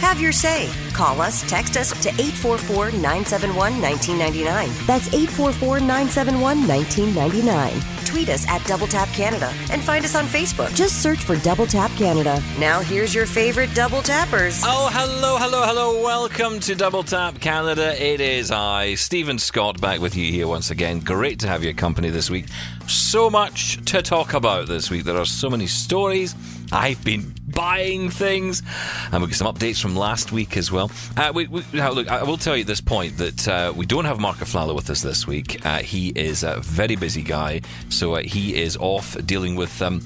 Have your say. Call us, text us to 844 971 1999. That's 844 971 1999. Tweet us at Double Tap Canada and find us on Facebook. Just search for Double Tap Canada. Now, here's your favorite double tappers. Oh, hello, hello, hello. Welcome to Double Tap Canada. It is I, Stephen Scott, back with you here once again. Great to have your company this week. So much to talk about this week. There are so many stories. I've been buying things, and we've got some updates from last week as well. Uh, we, we, look, I will tell you at this point that uh, we don't have Mark Aflalo with us this week. Uh, he is a very busy guy, so uh, he is off dealing with. Um,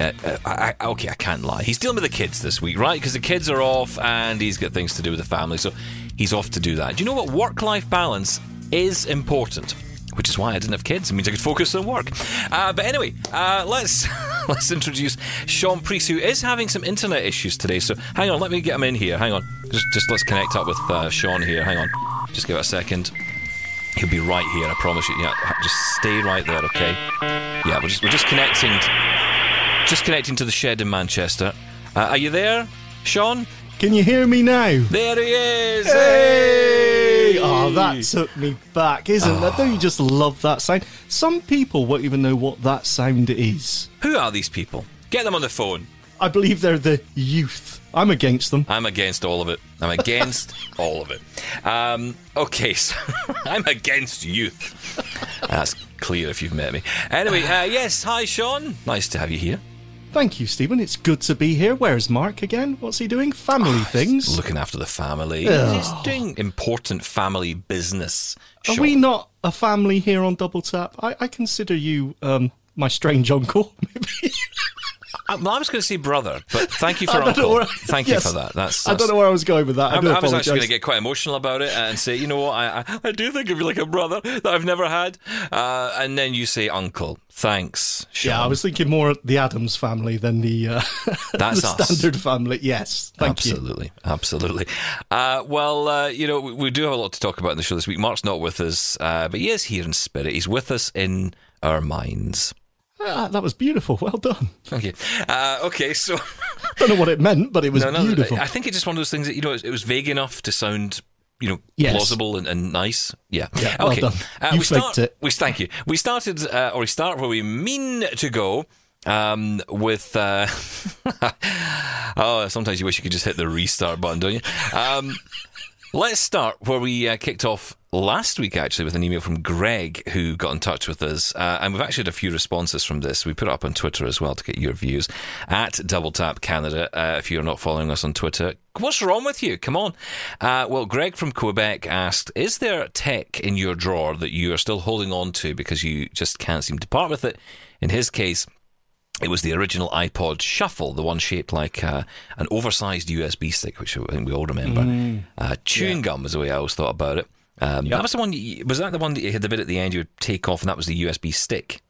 uh, uh, I, okay, I can't lie. He's dealing with the kids this week, right? Because the kids are off and he's got things to do with the family, so he's off to do that. Do you know what? Work life balance is important. Which is why I didn't have kids. It means I could focus on work. Uh, but anyway, uh, let's let's introduce Sean Priest, who is having some internet issues today. So hang on, let me get him in here. Hang on, just just let's connect up with uh, Sean here. Hang on, just give it a second. He'll be right here. I promise you. Yeah, just stay right there, okay? Yeah, we're just we're just connecting. Just connecting to the shed in Manchester. Uh, are you there, Sean? Can you hear me now? There he is. Hey! Oh, that took me back, isn't that? Don't you just love that sound? Some people won't even know what that sound is. Who are these people? Get them on the phone. I believe they're the youth. I'm against them. I'm against all of it. I'm against all of it. Um, okay, so I'm against youth. That's clear if you've met me. Anyway, uh, yes, hi, Sean. Nice to have you here. Thank you, Stephen. It's good to be here. Where's Mark again? What's he doing? Family things. Looking after the family. Ugh. He's doing important family business. Are Sean. we not a family here on Double Tap? I, I consider you um, my strange uncle. Maybe. Uh, well, I was going to say brother, but thank you for I uncle. where- Thank Yes. you for that. That's, I don't know where I was going with that. I, I, I was actually going to get quite emotional about it and say, you know what, I, I, I do think of you like a brother that I've never had. Uh, and then you say uncle. Thanks, Sean. Yeah, I was thinking more of the Addams family than the, uh, That's the standard family. Yes, thank you. absolutely, absolutely. Uh, well, uh, you know, we, we do have a lot to talk about in the show this week. Mark's not with us, uh, but he is here in spirit. He's with us in our minds. Ah, that was beautiful. Well done. Thank you. Uh, okay, so I Don't know what it meant, but it was no, no, beautiful. I think it's just one of those things that you know it was vague enough to sound. You know, Yes. plausible and, and nice. Yeah. Yeah, well okay. done. Uh, we start, it. We thank you. We started, uh, or we start where we mean to go. Um, with uh, oh, sometimes you wish you could just hit the restart button, don't you? Um, let's start where we uh, kicked off last week, actually, with an email from Greg who got in touch with us, uh, and we've actually had a few responses from this. We put it up on Twitter as well to get your views at Double Tap Canada. Uh, if you're not following us on Twitter, what's wrong with you? Come on. Uh, well, Greg from Quebec asked, "Is there tech in your drawer that you are still holding on to because you just can't seem to part with it?" In his case. It was the original iPod Shuffle, the one shaped like uh, an oversized USB stick, which I think we all remember. Uh, chewing gum was the way I always thought about it. Um, That was the one. you- Was that the one that you had the bit at the end you would take off, and that was the USB stick,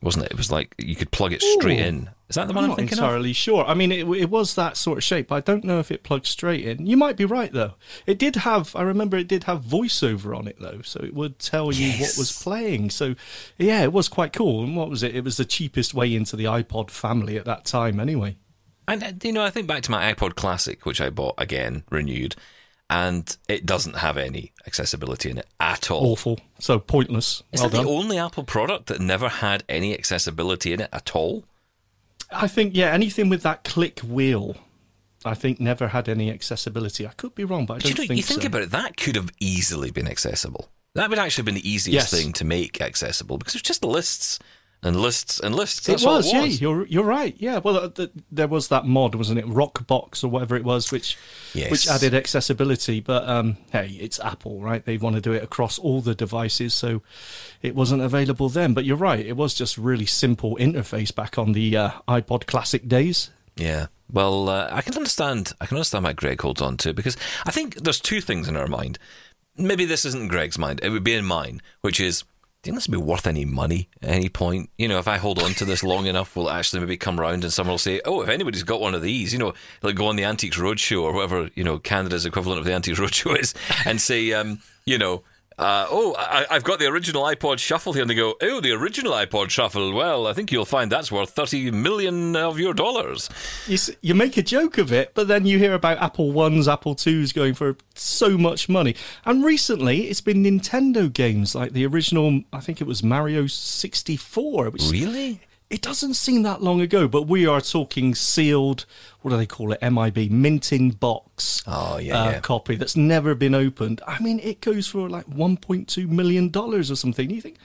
wasn't it? It was like you could plug it straight Ooh. in. Is that the one I'm I'm, not thinking of? entirely sure. I mean, it, it was that sort of shape. I don't know if it plugged straight in. You might be right though. It did have. I remember it did have voiceover on it though, so it would tell you what was playing. So, yeah, it was quite cool. And what was it? It was the cheapest way into the iPod family at that time, anyway. And uh, you know, I think back to my iPod Classic, which I bought again, renewed, and it doesn't have any accessibility in it at all. Awful. So pointless. Is well that done. the only Apple product that never had any accessibility in it at all? I think yeah, anything with that click wheel. I think never had any accessibility. I could be wrong, but I But you don't know, think you think so. about it, that could have easily been accessible. That would actually have been the easiest Yes. thing to make accessible because it was just lists and lists and lists. That's it was, it was. yeah. You're you're right. Yeah. Well, uh, th- there was that mod, wasn't it? Rockbox or whatever it was, which Yes. which added accessibility. But um, hey, it's Apple, right? They want to do it across all the devices, so it wasn't available then. But you're right. It was just really simple interface back on the uh, iPod Classic days. Yeah. Well, uh, I can understand. I can understand why Greg holds on to it because I think there's two things in our mind. Maybe this isn't Greg's mind. It would be in mine, which is think this will be worth any money at any point? You know, if I hold on to this long enough, will actually maybe come round and someone will say, oh, if anybody's got one of these, you know, like go on the Antiques Roadshow or whatever, you know, Canada's equivalent of the Antiques Roadshow is, and say, um, you know, uh, oh, I, have got the original iPod Shuffle here. And they go, oh, the original iPod Shuffle. Well, I think you'll find that's worth 30 million of your dollars. You, you make a joke of it, but then you hear about Apple 1s, Apple 2s going for so much money. And recently, it's been Nintendo games like the original, I think it was Mario 64. Which really? It doesn't seem that long ago, but we are talking sealed, what do they call it? MIB, mint in box oh, yeah, uh, yeah. copy that's never been opened. I mean, it goes for like $1.2 million or something. You think,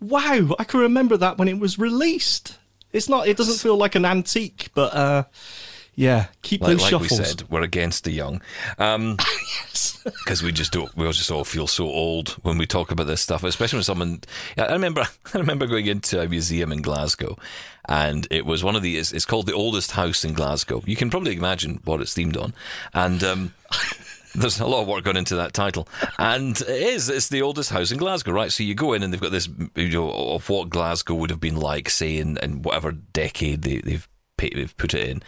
wow, I can remember that when it was released. It's not, it doesn't feel like an antique, but uh, yeah, keep like, those like shuffles. we said, we're against the young. Um, because we just don't. We all just all feel so old when we talk about this stuff, especially when someone. I remember. I remember going into a museum in Glasgow, and it was one of the. It's, it's called the oldest house in Glasgow. You can probably imagine what it's themed on, and. Um, there's a lot of work gone into that title, and it is. It's the oldest house in Glasgow, right? So you go in, and they've got this, you know, of what Glasgow would have been like, say, in, in whatever decade they, they've they've put it in,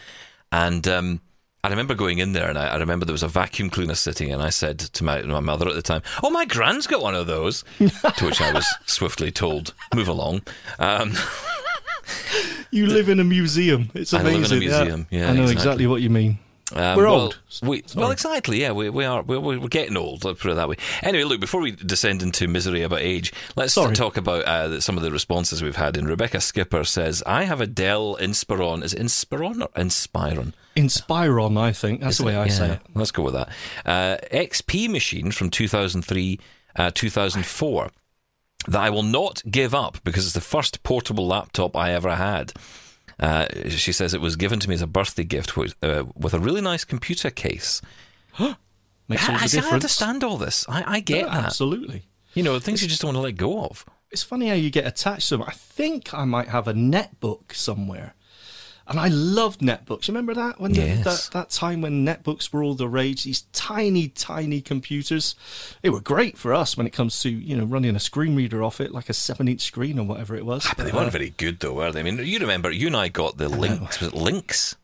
and um, I remember going in there and I, I, remember there was a vacuum cleaner sitting and I said to my, my mother at the time, Oh, my grand's got one of those. to which I was swiftly told, Move along. Um, you live in a museum. It's amazing. I live in a museum. Yeah, yeah I know exactly. exactly what you mean. Um, we're well, old. We, well, exactly. Yeah, we, we are. We're, we're, getting old. Let's put it that way. Anyway, look. Before we descend into misery about age, let's Sorry. talk about uh, some of the responses we've had. And Rebecca Skipper says, "I have a Dell Inspiron. Is it Inspiron or Inspiron? Inspiron, I think. That's Is the way it? I yeah. say it. Let's go with that. Uh, XP machine from 2003, uh, 2004." That I will not give up because it's the first portable laptop I ever had. Uh, she says it was given to me as a birthday gift with, uh, with a really nice computer case. Makes all the I, difference. I understand all this. I, I get that. Absolutely. You know, things you just don't want to let go of. It's funny how you get attached to them. I think I might have a netbook somewhere and I loved netbooks. You remember that when yes. that that time when netbooks were all the rage? These tiny, tiny computers. They were great for us when it comes to you know running a screen reader off it, like a seven-inch screen or whatever it was. Ah, but they weren't very good though, were they? I mean, you remember you and I got the Lynx. Was it Lynx?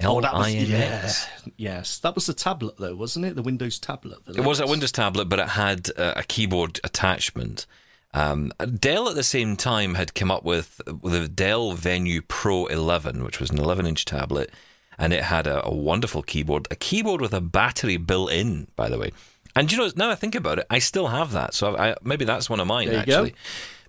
Oh, that was yeah, yes. That was the tablet though, wasn't it? The Windows tablet. It was a Windows tablet, but it had uh, a keyboard attachment. Um, Dell at the same time had come up with, the Dell Venue Pro 11, which was an 11 inch tablet, and it had a, a, wonderful keyboard, a keyboard with a battery built in, by the way. And you know, now I think about it, I still have that. So I, maybe that's one of mine, actually. Go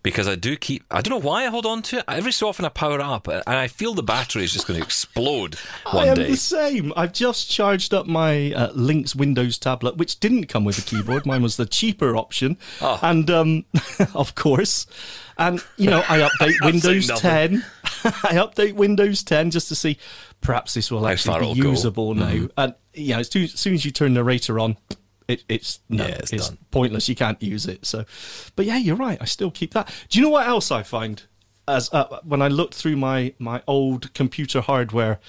because I do keep. I don't know why I hold on to it. Every so often I power up, and I feel the battery is just going to explode one I am day. the same. I've just charged up my uh, Lynx Windows tablet, which didn't come with a keyboard. Mine was the cheaper option, oh. and um, of course, and you know I update Windows 10. I update Windows 10 just to see perhaps this will actually be usable go. now. Mm-hmm. And yeah, as, as soon as you turn narrator on, it, it's no, yeah, it's, it's pointless. You can't use it. So, but yeah, you're right. I still keep that. Do you know what else I find? As uh, when I looked through my my old computer hardware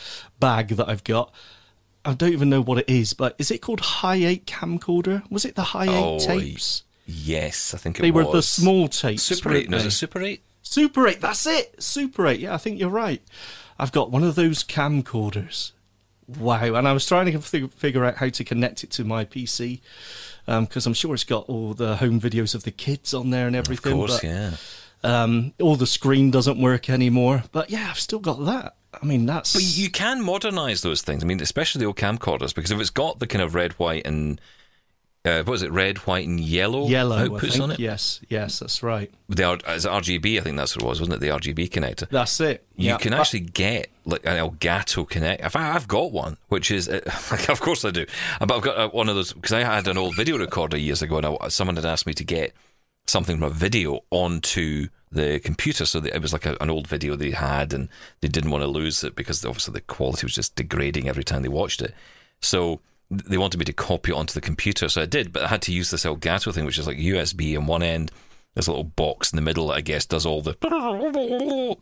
bag that I've got, I don't even know what it is, but is it called High Eight camcorder? Was it the Hi8 oh, tapes? Yes, I think they was. were the small tapes. Super 8, no, it Super 8? Super 8, that's it. Super 8. Yeah, I think you're right. I've got one of those camcorders wow. And I was trying to figure out how to connect it to my PC because um, I'm sure it's got all the home videos of the kids on there and everything. Of course, but, yeah. Um, all the screen doesn't work anymore. But yeah, I've still got that. I mean, that's. But you can modernize those things. I mean, especially the old camcorders, because if it's got the kind of red, white, and uh, what was it? Red, white, and yellow. Yellow outputs on it. Yes, yes, that's right. The as RGB, I think that's what it was, wasn't it? The RGB connector. That's it. You yeah. can actually get like an Elgato connect. I've, I've got one, which is, uh, of course I do. But I've got uh, one of those because I had an old video recorder years ago, and I, someone had asked me to get something from a video onto the computer. So that it was like a, an old video they had, and they didn't want to lose it because obviously the quality was just degrading every time they watched it. So they wanted me to copy it onto the computer, so I did, but I had to use this Elgato thing, which is like USB in one end, this little box in the middle, I guess, does all the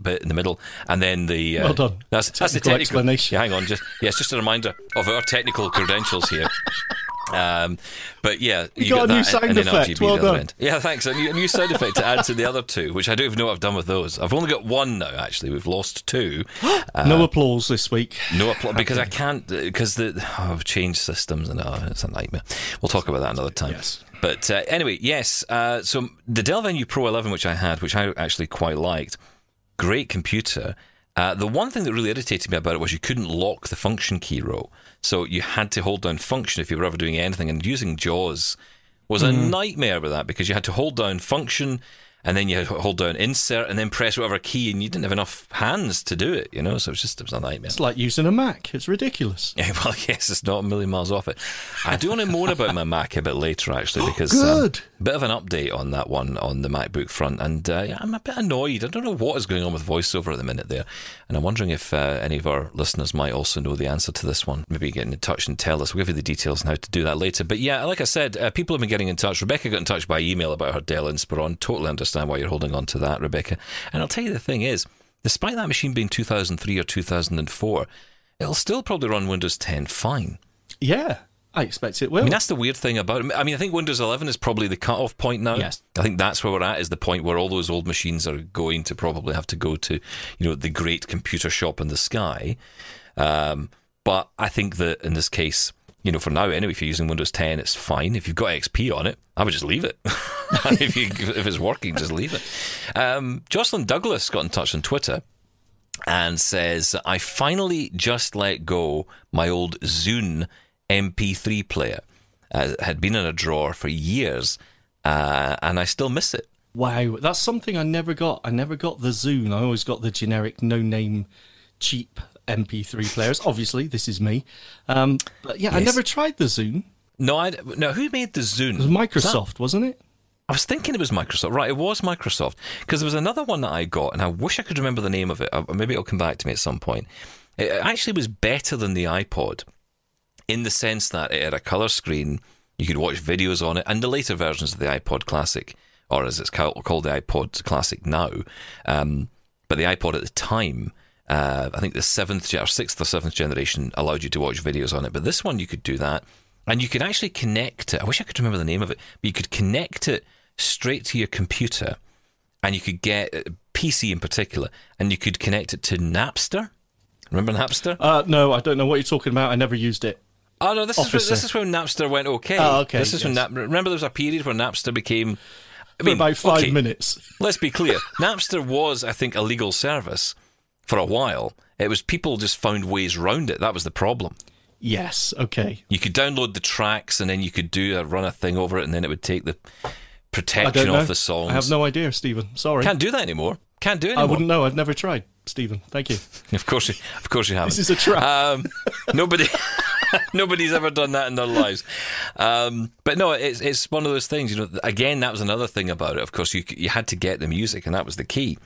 bit in the middle, and then the uh, well done. That's, that's the technical explanation. Yeah, hang on, just yeah, it's just a reminder of our technical credentials here. Um, but yeah, You got a that new sound and effect. Well done. Yeah, thanks. A new, a new sound effect to add to the other two, which I don't even know what I've done with those. I've only got one now. Actually, we've lost two. no applause this week. No applause because I can't because the oh, I've changed systems and oh, it's a nightmare. We'll talk about that another time. Yes. But uh, anyway, yes. Uh, so the Dell Venue Pro 11, which I had, which I actually quite liked, great computer. Uh, the one thing that really irritated me about it was you couldn't lock the function key row, so you had to hold down function if you were ever doing anything. And using JAWS was a nightmare with that because you had to hold down function and then you hold down insert and then press whatever key, and you didn't have enough hands to do it. You know, so it was just it was a nightmare. It's like using a Mac. It's ridiculous. Yeah, well, yes, it's not a million miles off it. I do want to moan about my Mac a bit later, actually, because Good. Um, bit of an update on that one on the MacBook front, and uh, yeah, I'm a bit annoyed. I don't know what is going on with voiceover at the minute there, and I'm wondering if uh, any of our listeners might also know the answer to this one. Maybe get in touch and tell us. We'll give you the details on how to do that later. But yeah, like I said, uh, people have been getting in touch. Rebecca got in touch by email about her Dell Inspiron. Totally understand why you're holding on to that, Rebecca. And I'll tell you the thing is, despite that machine being 2003 or 2004, it'll still probably run Windows 10 fine. Yeah, I expect it will. I mean, that's the weird thing about it. I mean, I think Windows 11 is probably the cut-off point now. Yes. I think that's where we're at. Is the point where all those old machines are going to probably have to go to, you know, the great computer shop in the sky. Um, but I think that in this case, you know, for now anyway, if you're using Windows 10, it's fine. If you've got XP on it, I would just leave it. if you if it's working, just leave it. Um, Jocelyn Douglas got in touch on Twitter and says, I finally just let go my old Zune MP3 player. Uh, it had been in a drawer for years, uh, and I still miss it. wow, that's something I never got. I never got the Zune. I always got the generic, no-name, cheap MP3 players. Obviously, this is me. Um, but yeah, I never tried the Zune. No, I no. Who made the Zune? It was Microsoft, wasn't it? I was thinking it was Microsoft. Right, it was Microsoft because there was another one that I got, and I wish I could remember the name of it. Uh, Maybe it'll come back to me at some point. It actually was better than the iPod in the sense that it had a color screen. You could watch videos on it, and the later versions of the iPod Classic, or as it's called, called the iPod Classic now, um, but the iPod at the time. Uh, I think the seventh or sixth or seventh generation allowed you to watch videos on it, but this one you could do that, and you could actually connect it. I wish I could remember the name of it, but you could connect it straight to your computer, and you could get uh, PC in particular, and you could connect it to Napster. Remember Napster? Uh, no, I don't know what you're talking about. I never used it. Oh no, this is this is when Napster went okay. Oh, okay, This is when yes. Nap- remember there was a period where Napster became. I For about five okay, minutes. Let's be clear. Napster was, I think, a legal service for a while. It was people just found ways round it. That was the problem. Yes, okay. You could download the tracks and then you could do a run a thing over it, and then it would take the protection off the songs. I have no idea, Stephen. Sorry. Can't do that anymore. Can't do it I wouldn't know. I've never tried, Stephen. Thank you. Of course, you, of course you haven't. This is a trap. Um, nobody, nobody's ever done that in their lives. Um, but no, it's it's one of those things. You know, again, that was another thing about it. Of course, you you had to get the music, and that was the key.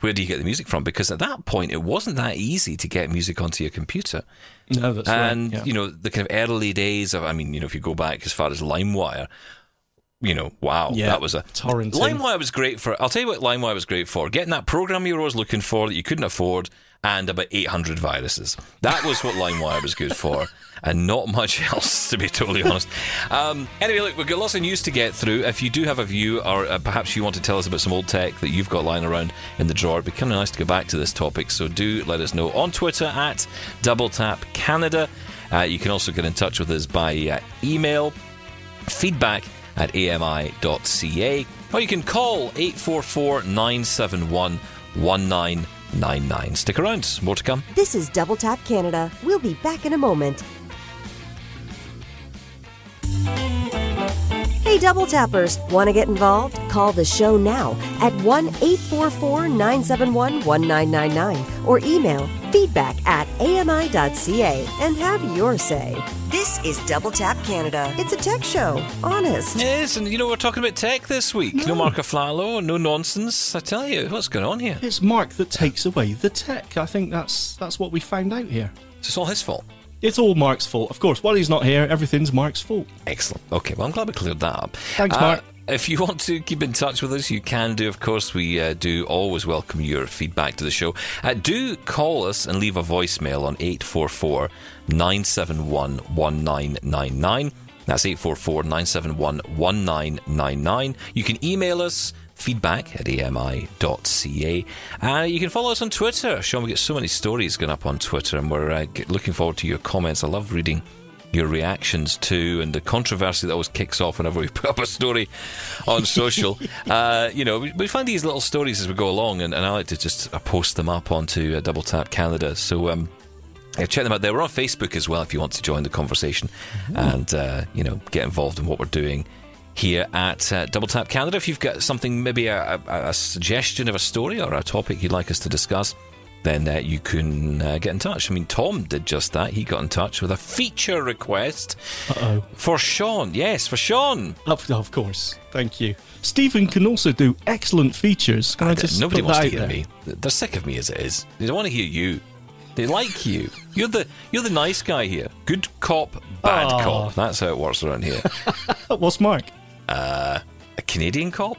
Where do you get the music from? Because at that point, it wasn't that easy to get music onto your computer. No, that's and right. yeah. you know, the kind of early days of, I mean, you know, if you go back as far as LimeWire, you know, wow, Yeah, that was a torrent. LimeWire was great for. I'll tell you what LimeWire was great for: getting that program you were always looking for that you couldn't afford, and about 800 viruses. That was what LimeWire was good for, and not much else, to be totally honest. Um, anyway, look, we've got lots of news to get through. If you do have a view, or uh, perhaps you want to tell us about some old tech that you've got lying around in the drawer, it'd be kind of nice to go back to this topic. So do let us know on Twitter at Double Tap Canada. Uh, you can also get in touch with us by uh, email feedback at ami.ca or you can call 844 971 1999. Stick around, more to come. This is Double Tap Canada. We'll be back in a moment. Hey, Double Tappers, want to get involved? Call the show now at 1 844 971 1999 or email feedback at ami.ca and have your say. This is Double Tap Canada. It's a tech show, honest. Yes, and you know, we're talking about tech this week. No, Mark Aflalo, no nonsense. I tell you, what's going on here? It's Mark that takes away the tech. I think that's that's what we found out here. It's all his fault. It's all Mark's fault. Of course, while he's not here, everything's Mark's fault. Excellent. Okay, well, I'm glad we cleared that up. Thanks, Uh, Mark. If you want to keep in touch with us, you can do. Of course, we uh, do always welcome your feedback to the show. Uh, do call us and leave a voicemail on 844 971 1999. That's 844 971 1999. You can email us feedback at ami.ca. Uh, you can follow us on Twitter. Sean, we get so many stories going up on Twitter, and we're uh, looking forward to your comments. I love reading your reactions to and the controversy that always kicks off whenever we put up a story on social. uh, you know, we, we, find these little stories as we go along, and, and I like to just uh, post them up onto uh, Double Tap Canada. So, um, yeah, check them out. They are on Facebook as well if you want to join the conversation mm-hmm. and uh, you know get involved in what we're doing here at uh, Double Tap Canada. If you've got something, maybe a, a, a, suggestion of a story or a topic you'd like us to discuss, then uh, you can uh, get in touch. I mean, Tom did just that. He got in touch with a feature request Uh-oh. for Sean. Yes, for Sean. Of, of course. Thank you. Stephen can also do excellent features. Can I, I just nobody wants to hear there? me. They're sick of me as it is. They don't want to hear you. They like you. You're the you're the nice guy here. Good cop, bad Aww. cop. That's how it works around here. What's Mark? Uh, a Canadian cop.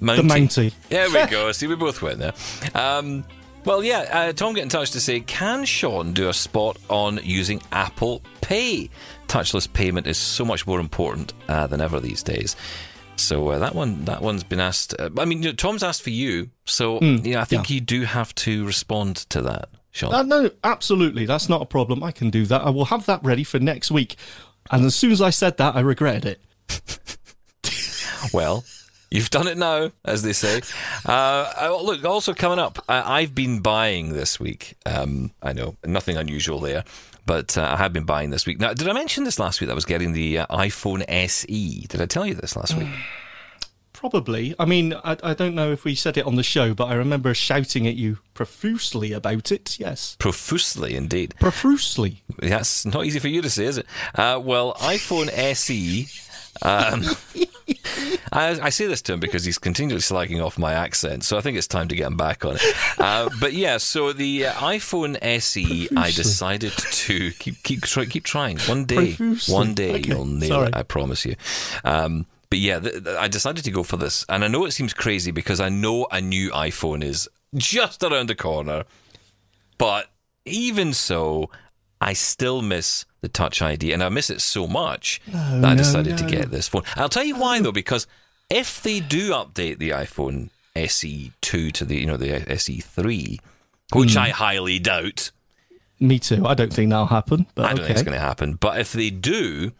Mountie. The Mountie. There we go. See, we both went there. Um, well, yeah, uh, Tom get in touch to say, can Sean do a spot on using Apple Pay? Touchless payment is so much more important uh, than ever these days. So uh, that one, that one's been asked. Uh, I mean, you know, Tom's asked for you, so mm, yeah, I think yeah. you do have to respond to that, Sean. Uh, no, absolutely, that's not a problem. I can do that. I will have that ready for next week. And as soon as I said that, I regretted it. well, You've done it now, as they say. Uh, look, also coming up, I, have been buying this week. Um, I know, nothing unusual there, but uh, I have been buying this week. Now, did I mention this last week that I was getting the uh, iPhone SE? Did I tell you this last week? Probably. I mean, I, I, don't know if we said it on the show, but I remember shouting at you profusely about it. Yes. Profusely, indeed. Profusely. That's not easy for you to say, is it? Uh, well, iPhone SE. Um, I, I, say this to him because he's continually slagging off my accent, so I think it's time to get him back on it. Uh, but yeah, so the uh, iPhone SE, Profusely. I decided to keep keep try, keep trying. One day, Profusely. one day okay. you'll nail Sorry. it. I promise you. Um, but yeah, th- th- I decided to go for this, and I know it seems crazy because I know a new iPhone is just around the corner, but even so, I still miss the Touch ID, and I miss it so much that I decided no, no. to get this phone. I'll tell you why though, because if they do update the iPhone SE two to the you know the SE three, which mm. I highly doubt. Me too. I don't think that'll happen. But I don't okay. think it's going to happen. But if they do,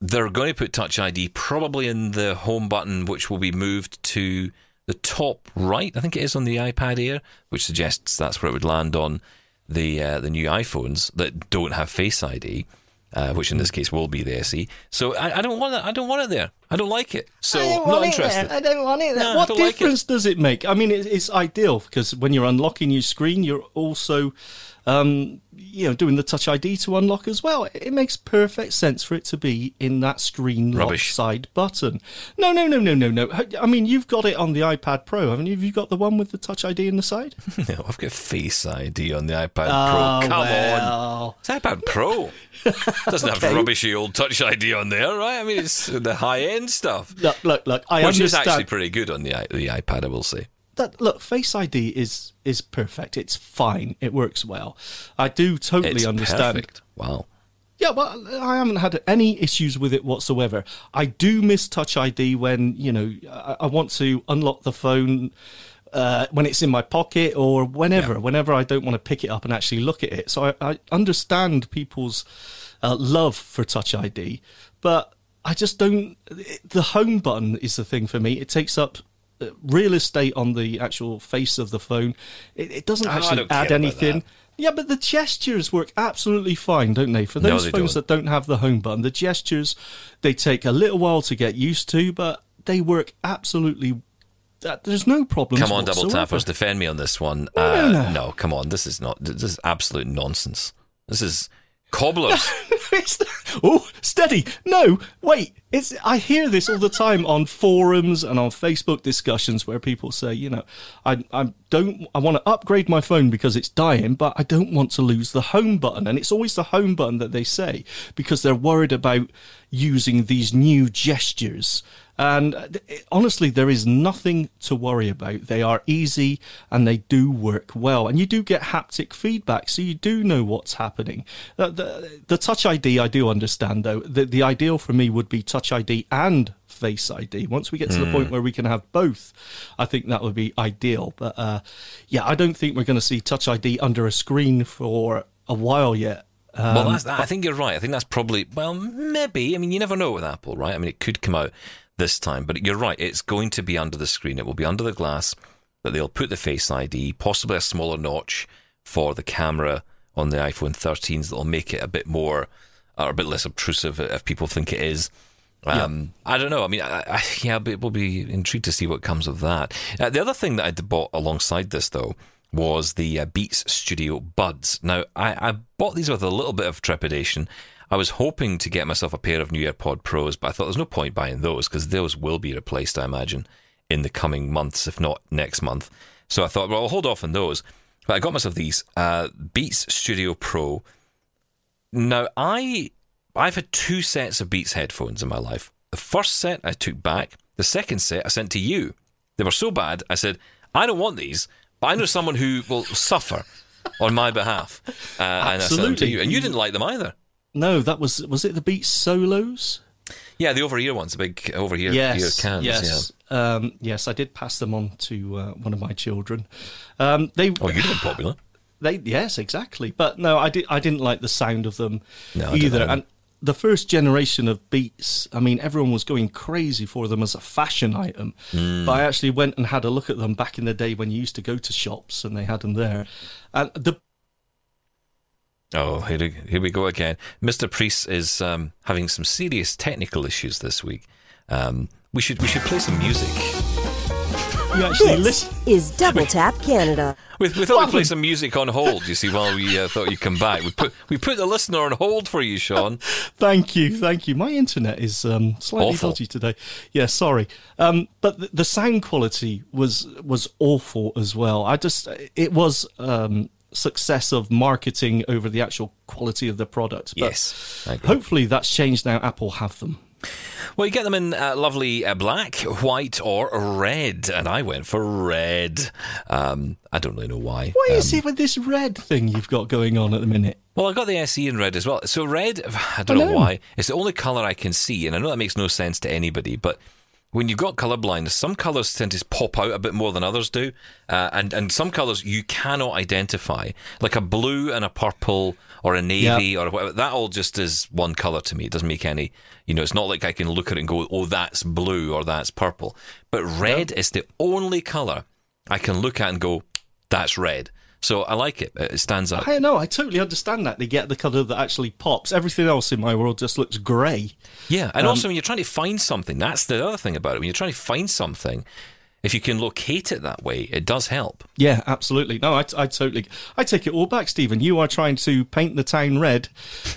they're going to put Touch ID probably in the home button, which will be moved to the top right. I think it is on the iPad Air, which suggests that's where it would land on the uh, the new iPhones that don't have Face ID. Uh, which in this case will be the SE. So I, I, don't want it. I don't want it there. I don't like it. So I not interested. I don't want it there. No, what difference like it. does it make? I mean, it, it's ideal because when you're unlocking your screen, you're also um, you know, doing the Touch ID to unlock as well. It makes perfect sense for it to be in that screen lock side button. No, no, no, no, no, no. I mean, you've got it on the iPad Pro, haven't you? Have you got the one with the Touch ID in the side? no, I've got Face ID on the iPad oh, Pro. Come well. on, it's iPad Pro. Doesn't okay. have rubbishy old Touch ID on there, right? I mean, it's the high end stuff. Look, look, look. I Which understand. is actually pretty good on the the iPad, I will say that look face id is is perfect it's fine it works well i do totally it's understand perfect. wow yeah but i haven't had any issues with it whatsoever i do miss touch id when you know i, I want to unlock the phone uh, when it's in my pocket or whenever yeah. whenever i don't want to pick it up and actually look at it so i, I understand people's uh, love for touch id but I just don't. The home button is the thing for me. It takes up real estate on the actual face of the phone. It, it doesn't actually add anything. Yeah, but the gestures work absolutely fine, don't they? For those no, they phones don't. that don't have the home button, the gestures they take a little while to get used to, but they work absolutely. Uh, there's no problem. Come on, whatsoever. double tappers, defend me on this one. No, uh, no, no. no, come on, this is not. This is absolute nonsense. This is Cobblers. oh, steady. No, wait. It's I hear this all the time on forums and on Facebook discussions where people say, you know, I I don't I want to upgrade my phone because it's dying, but I don't want to lose the home button. And it's always the home button that they say because they're worried about using these new gestures And uh, honestly, there is nothing to worry about. They are easy and they do work well. And you do get haptic feedback, so you do know what's happening. Uh, the, the Touch ID, I do understand, though. The, the ideal for me would be Touch ID and Face ID. Once we get to the point where we can have both, I think that would be ideal. But uh, yeah, I don't think we're going to see Touch ID under a screen for a while yet. Um, well, that's, I think you're right. I think that's probably, well, maybe. I mean, you never know with Apple, right? I mean, it could come out this time, but you're right. It's going to be under the screen. It will be under the glass that they'll put the Face ID, possibly a smaller notch for the camera on the iPhone 13s that'll make it a bit more or a bit less obtrusive if people think it is. Um, I don't know. I mean, I, I, yeah, but we'll be intrigued to see what comes of that. Uh, the other thing that I bought alongside this, though, was the uh, Beats Studio Buds. Now, I, I bought these with a little bit of trepidation. I was hoping to get myself a pair of new AirPod Pros, but I thought there's no point buying those because those will be replaced, I imagine, in the coming months, if not next month. So I thought, well, I'll hold off on those. But I got myself these uh, Beats Studio Pro. Now, I I've had two sets of Beats headphones in my life. The first set I took back. The second set I sent to you. They were so bad. I said, I don't want these, but I know someone who will suffer on my behalf. Uh, and I sent them to you, and you didn't like them either. No, that was was it the Beats solos? Yeah, the over ear ones, the big over ear yes, cans. Yes, um, yes, I did pass them on to uh, one of my children. Um, they Oh, you'd been popular. They yes, exactly. But no, I did. I didn't like the sound of them No, either. And the first generation of Beats, I mean, everyone was going crazy for them as a fashion item. Hmm. But I actually went and had a look at them back in the day when you used to go to shops and they had them there. And the Oh, here, here we go again. Mr. Priest is um, having some serious technical issues this week. Um, we should we should play some music. you actually This listen. is Double Tap Canada. We, we thought we'd play some music on hold. You see, while we uh, thought you'd come back, we put we put the listener on hold for you, Sean. Thank you, thank you. My internet is um, slightly Awful. dodgy today. Yeah, sorry. Um, but the, the sound quality was was awful as well. I just it was um, success of marketing over the actual quality of the product. But Yes, hopefully that's changed now. Apple have them. Well, you get them in uh, lovely uh, black, white, or red, and I went for red. Um, I don't really know why. What Um, is it with this red thing you've got going on at the minute? Well, I got the SE in red as well. So red, I don't I know know. why. It's the only color I can see, and I know that makes no sense to anybody. But when you've got color blindness, some colors tend to pop out a bit more than others do, uh, and and some colors you cannot identify, like a blue and a purple or a navy or whatever. That all just is one color to me. It doesn't make any. You know, it's not like I can look at it and go, "Oh, that's blue" or "That's purple." But red is the only color I can look at and go, "That's red." So I like it. It stands out. I know. I totally understand that. They get the colour that actually pops. Everything else in my world just looks grey. Yeah, and Um, also when you're trying to find something, that's the other thing about it. When you're trying to find something, if you can locate it that way, it does help. Yeah, absolutely. No, I, I totally, I take it all back, Stephen. You are trying to paint the town red.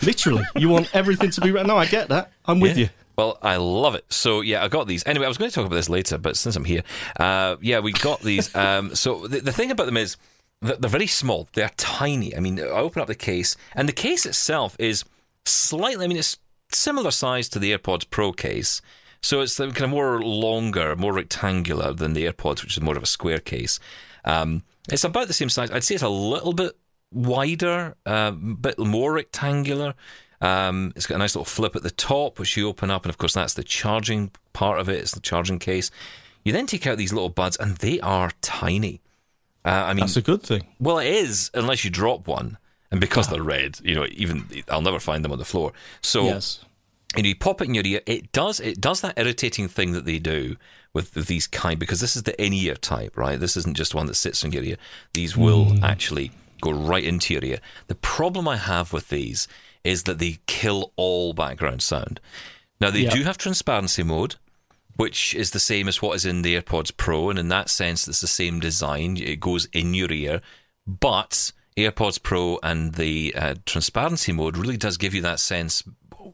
Literally, you want everything to be red. No, I get that. I'm with Yeah. you. Well, I love it. So yeah, I got these. Anyway, I was going to talk about this later, but since I'm here, uh, yeah, we got these. Um, so the, the thing about them is they're very small. They're tiny. I mean, I open up the case, and the case itself is slightly. I mean, it's similar size to the AirPods Pro case. So it's kind of more longer, more rectangular than the AirPods, which is more of a square case. Um, it's about the same size. I'd say it's a little bit wider, a bit more rectangular. Um, it's got a nice little flip at the top, which you open up, and of course, that's the charging part of it. It's the charging case. You then take out these little buds, and they are tiny. Uh, I mean, That's a good thing. well, it is unless you drop one, and because they're red, you know, even I'll never find them on the floor. So Yes. and you pop it in your ear, it does it does that irritating thing that they do with these kind because this is the in ear type, right? This isn't just one that sits in your ear. These will actually go right into your ear. The problem I have with these is that they kill all background sound. Now they Yeah. do have transparency mode, which is the same as what is in the AirPods Pro, and in that sense, it's the same design. It goes in your ear, but AirPods Pro and the uh, transparency mode really does give you that sense,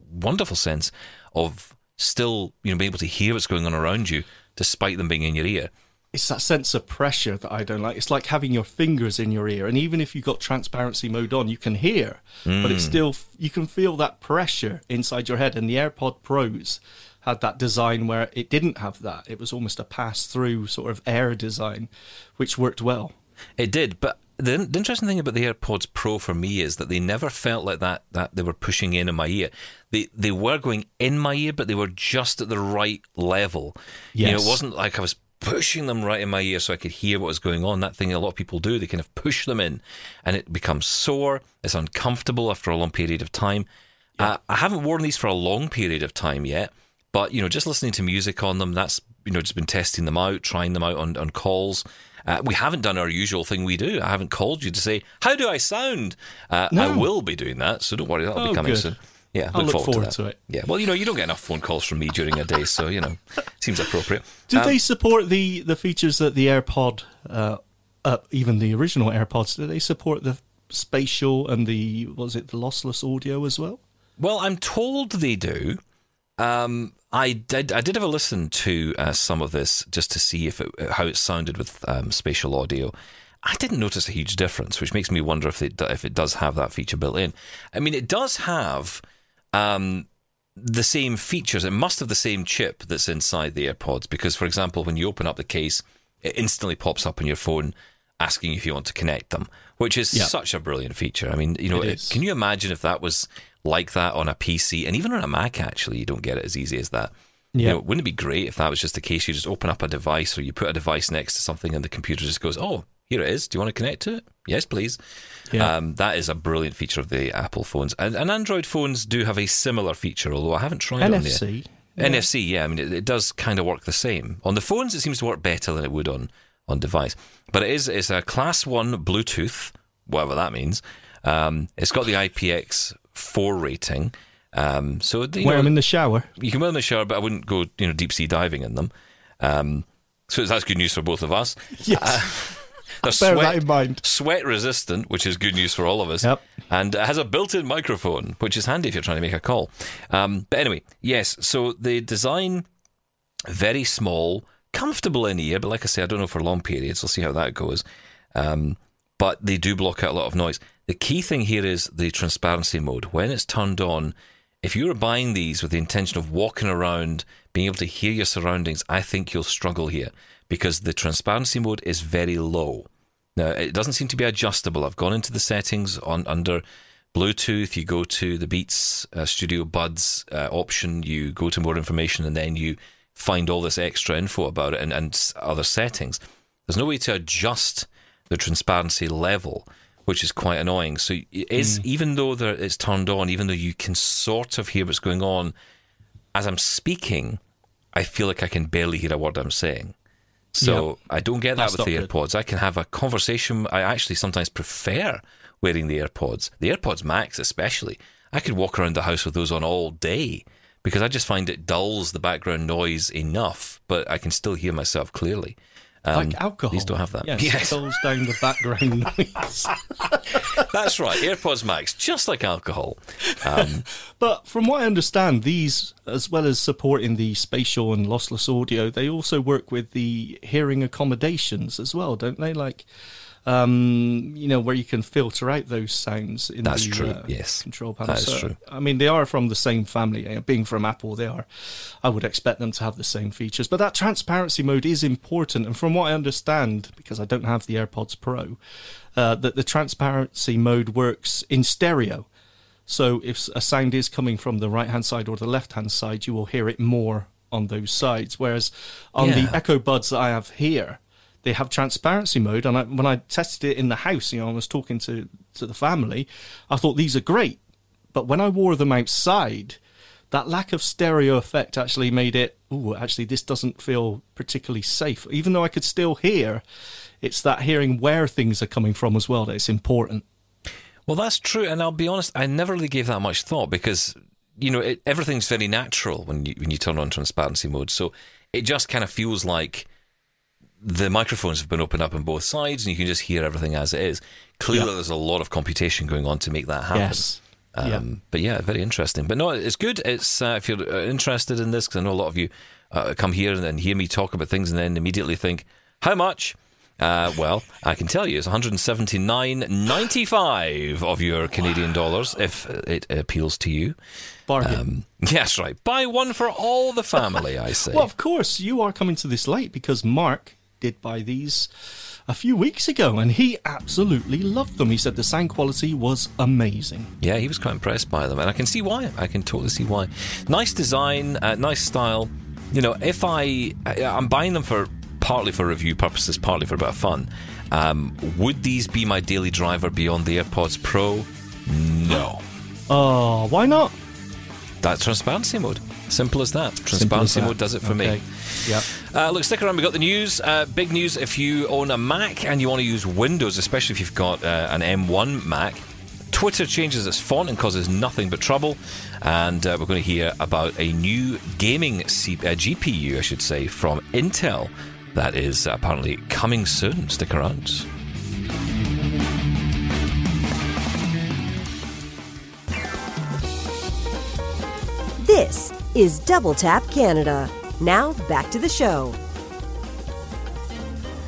wonderful sense of still, you know, being able to hear what's going on around you, despite them being in your ear. It's that sense of pressure that I don't like. It's like having your fingers in your ear, and even if you've got transparency mode on, you can hear, but Hmm. it's still you can feel that pressure inside your head. And the AirPod Pros had that design where it didn't have that. It was almost a pass through sort of air design, which worked well. It did, but the, the, interesting thing about the AirPods Pro for me is that they never felt like that that they were pushing in in my ear. They they were going in my ear, but they were just at the right level. Yes. You know, it wasn't like I was pushing them right in my ear so I could hear what was going on. That thing a lot of people do. They kind of push them in, and it becomes sore. It's uncomfortable after a long period of time. Yeah. Uh, I haven't worn these for a long period of time yet, but you know, just listening to music on them, that's you know, just been testing them out, trying them out on on calls. Uh, we haven't done our usual thing we do. I haven't called you to say, How do I sound? Uh, no. I will be doing that, so don't worry, that'll oh, be coming good. soon. Yeah, I'll look, look forward, forward to, to, it. Yeah, well, you know, you don't get enough phone calls from me during a day, so you know, seems appropriate. Do um, they support the the features that the AirPod, uh, uh, even the original AirPods, do they support the spatial and the was it the lossless audio as well? Well, I'm told they do. Um, I did. I did have a listen to uh, some of this just to see if it, how it sounded with um, spatial audio. I didn't notice a huge difference, which makes me wonder if it if it does have that feature built in. I mean, it does have um, the same features. It must have the same chip that's inside the AirPods because, for example, when you open up the case, it instantly pops up on your phone asking if you want to connect them, which is yep. such a brilliant feature. I mean, you know, it, can you imagine if that was like that on a PC and even on a Mac? Actually, you don't get it as easy as that. Yeah. You know, wouldn't it be great if that was just the case? You just open up a device or you put a device next to something and the computer just goes, "Oh, here it is. Do you want to connect to it? Yes, please." Yeah. Um, that is a brilliant feature of the Apple phones, and, and, Android phones do have a similar feature. Although I haven't tried NFC. it on the yeah. NFC. Yeah, I mean, it, it does kind of work the same on the phones. It seems to work better than it would on on device, but it is it's a class one Bluetooth, whatever that means. Um, it's got the IPX four rating. Um, so you wear know, them in the shower. You can wear them in the shower, but I wouldn't go you know deep sea diving in them. Um, so that's good news for both of us. Yes. Uh, Bear sweat, that in mind. Sweat resistant, which is good news for all of us. Yep. And it has a built in microphone, which is handy if you're trying to make a call. Um, but anyway, yes, so the design, very small, comfortable in ear, but like I say, I don't know for long periods. We'll see how that goes. Um, but they do block out a lot of noise. The key thing here is the transparency mode. When it's turned on, if you are buying these with the intention of walking around, being able to hear your surroundings, I think you'll struggle here because the transparency mode is very low. Now, it doesn't seem to be adjustable. I've gone into the settings on under Bluetooth. You go to the Beats uh, Studio Buds uh, option. You go to more information, and then you find all this extra info about it and, and other settings. There's no way to adjust the transparency level which is quite annoying. So it is mm. even though it's turned on, even though you can sort of hear what's going on, as I'm speaking, I feel like I can barely hear a word I'm saying. So yep. I don't get that That's with the AirPods. Good. I can have a conversation. I actually sometimes prefer wearing the AirPods. The AirPods Max, especially. I could walk around the house with those on all day because I just find it dulls the background noise enough, but I can still hear myself clearly. Um, like alcohol. These don't have that. Yes, yes. it down the background noise. That's right. AirPods Max, just like alcohol. Um, but from what I understand, these, as well as supporting the spatial and lossless audio, they also work with the hearing accommodations as well, don't they? Like um, you know, where you can filter out those sounds in That's the true. Uh, yes. control panel. That is so, true. I mean, they are from the same family. Being from Apple, they are. I would expect them to have the same features. But that transparency mode is important. And from what I understand, because I don't have the AirPods Pro, uh, that the transparency mode works in stereo. So if a sound is coming from the right hand side or the left hand side, you will hear it more on those sides. Whereas on yeah. the Echo Buds that I have here, they have transparency mode. And I, when I tested it in the house, you know, I was talking to, to the family, I thought these are great. But when I wore them outside, that lack of stereo effect actually made it, oh, actually, this doesn't feel particularly safe. Even though I could still hear, it's that hearing where things are coming from as well that it's important. Well, that's true. And I'll be honest, I never really gave that much thought because, you know, it, everything's very natural when you, when you turn on transparency mode. So it just kind of feels like the microphones have been opened up on both sides and you can just hear everything as it is. Clearly, there's a lot of computation going on to make that happen. Yes. Um, yeah. But yeah, very interesting. But no, it's good. It's uh, if you're uh, interested in this, because I know a lot of you uh, come here and, and hear me talk about things and then immediately think, how much? Uh, well, I can tell you it's 179.95 of your Canadian dollars if it appeals to you. Bargain. Um, yes, right. Buy one for all the family, I say. well, of course, you are coming to this late because Mark did by these a few weeks ago and he absolutely loved them. He said the sound quality was amazing. Yeah, he was quite impressed by them, and I can see why. I can totally see why. Nice design, uh, nice style. You know, if I, I I'm buying them for partly for review purposes, partly for a bit of fun. Um, would these be my daily driver beyond the AirPods Pro? No. Oh, why not? That's transparency mode. Simple as that. Transparency that. mode does it for Okay. me. Yep. Uh, look, stick around. We've got the news. Uh, big news if you own a Mac and you want to use Windows, especially if you've got uh, an M1 Mac. Twitter changes its font and causes nothing but trouble. And uh, we're going to hear about a new gaming C- uh, GPU, I should say, from Intel that is apparently coming soon. Stick around. This is Double Tap Canada. Now back to the show.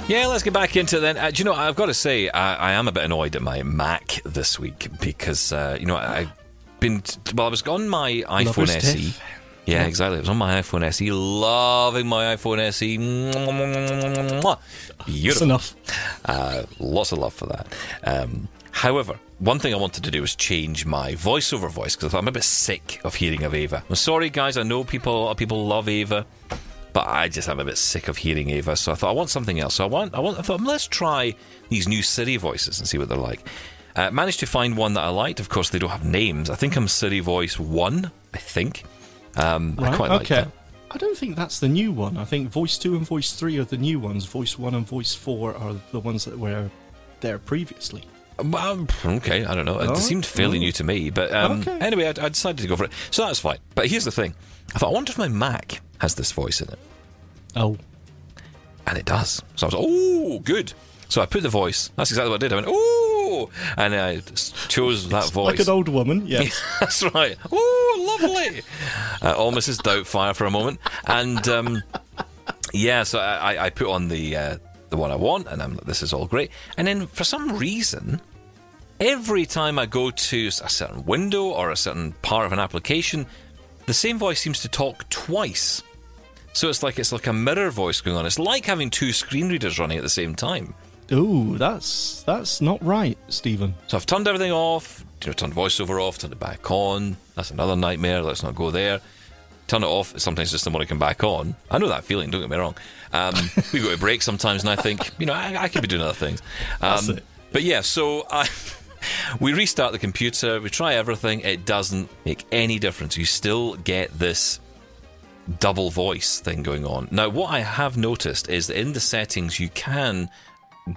Yeah, let's get back into it then. Uh, do you know, I've got to say, I, I am a bit annoyed at my Mac this week because, uh, you know, I, I've been, well, I was on my iPhone Lover's SE. tiff. Yeah, exactly. I was on my iPhone SE, loving my iPhone SE. That's enough. Uh, lots of love for that. Um, however, one thing I wanted to do was change my voiceover voice because I'm a bit sick of hearing of Ava. I'm sorry, guys. I know people, a lot of people love Ava, but I just am a bit sick of hearing Ava. So I thought I want something else. So I want, I want. I thought let's try these new Siri voices and see what they're like. Uh, managed to find one that I liked. Of course, they don't have names. I think I'm Siri Voice One. I think. Um, I Right, quite like okay. that. I don't think that's the new one. I think Voice 2 and Voice 3 are the new ones. Voice 1 and Voice 4 are the ones that were there previously. Well, okay, I don't know. It Oh, seemed fairly oh. new to me, but um, Okay. anyway, I, I decided to go for it. So that's fine. But here's the thing: I thought, I wonder if my Mac has this voice in it, Oh. and it does. So I was, like, oh, good. So I put the voice. That's exactly what I did. I went, oh, and I s- chose that voice. Like an old woman, yes. That's right. Oh, lovely. uh, all Mrs. Doubtfire for a moment, and um, yeah, so I, I- I put on the uh, the one I want, and I'm like, this is all great. And then for some reason, every time I go to a certain window or a certain part of an application, the same voice seems to talk twice. So it's like it's like a mirror voice going on. It's like having two screen readers running at the same time. Ooh, that's that's not right, Stephen. So I've turned everything off, you know, turned voiceover off, turned it back on. That's another nightmare. Let's not go there. Turn it off. Sometimes just want to come back on. I know that feeling. Don't get me wrong. Um, we go to break sometimes, and I think, you know, I, I could be doing other things. Um. But yeah, so I, we restart the computer. We try everything. It doesn't make any difference. You still get this double voice thing going on. Now, what I have noticed is that in the settings, you can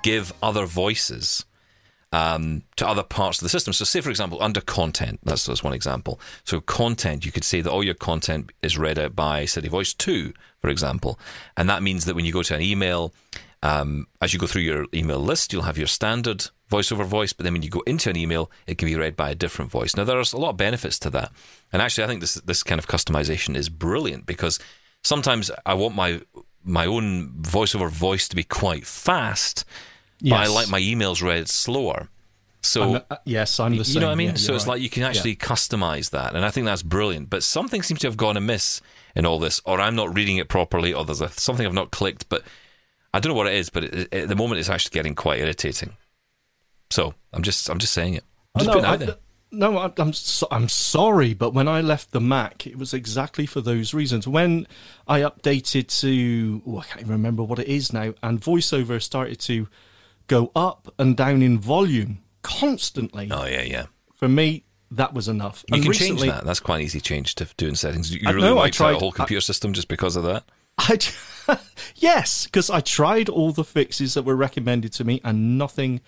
give other voices um, to other parts of the system. So, say for example, under content, that's, that's one example. So, content, you could say that all your content is read out by Siri Voice 2, for example. And that means that when you go to an email, um, as you go through your email list, you'll have your standard voiceover voice, but then when you go into an email, it can be read by a different voice. Now, there's a lot of benefits to that. And actually, I think this, this kind of customization is brilliant because sometimes I want my my own voiceover voice to be quite fast, but I like my emails read slower. So I'm- uh, yes, I'm the same. you know what I mean? Yeah, so it's right. like you can actually customize that, and I think that's brilliant. But something seems to have gone amiss in all this, or I'm not reading it properly, or there's a, something I've not clicked. But I don't know what it is. But it- at the moment, it's actually getting quite irritating. So I'm just I'm just saying it. I'm just Oh, putting I, there. no, I, I'm so, I'm sorry, but when I left the Mac, it was exactly for those reasons. When I updated to, oh, I can't even remember what it is now, and VoiceOver started to go up and down in volume constantly. Oh yeah, yeah. For me, that was enough. You and can recently, change that. That's quite an easy change to do in settings. You I really know, I out tried- a whole I- computer system just because of that. I yes, because I tried all the fixes that were recommended to me and nothing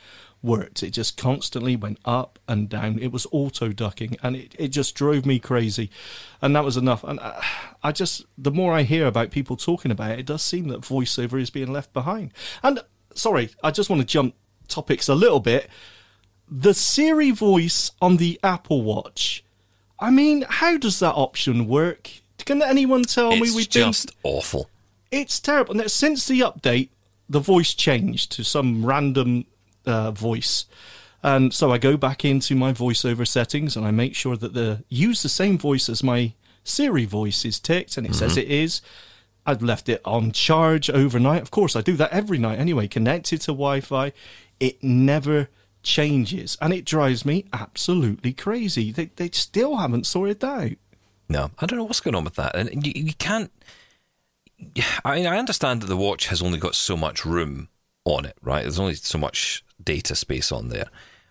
worked. It just constantly went up and down. It was auto ducking and it, it just drove me crazy. And that was enough. And I, I just, the more I hear about people talking about it, it does seem that voiceover is being left behind. And sorry, I just want to jump topics a little bit. The Siri voice on the Apple Watch. I mean, how does that option work? Can anyone tell me It's we've been just awful. it's terrible. Now, since the update, the voice changed to some random uh, voice. And so I go back into my voiceover settings and I make sure that the use the same voice as my Siri voice is ticked, and it says it is. I've left it on charge overnight. Of course, I do that every night anyway, connected to Wi Fi. It never changes, and it drives me absolutely crazy. They, they still haven't sorted that out. No, I don't know what's going on with that, and you, you can't. I mean, I understand that the watch has only got so much room on it, right? There's only so much data space on there.